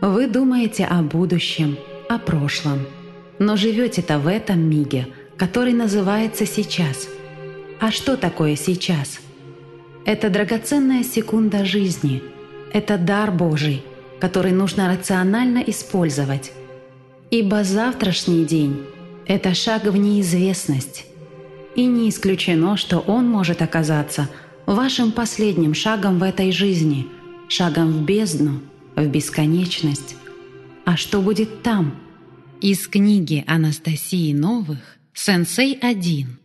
Вы думаете о будущем, о прошлом, но живете-то в этом миге, который называется сейчас. А что такое сейчас? Это драгоценная секунда жизни, это дар Божий, который нужно рационально использовать. Ибо завтрашний день – это шаг в неизвестность. И не исключено, что он может оказаться вашим последним шагом в этой жизни, шагом в бездну, в бесконечность. А что будет там? Из книги Анастасии Новых «Сенсей 1»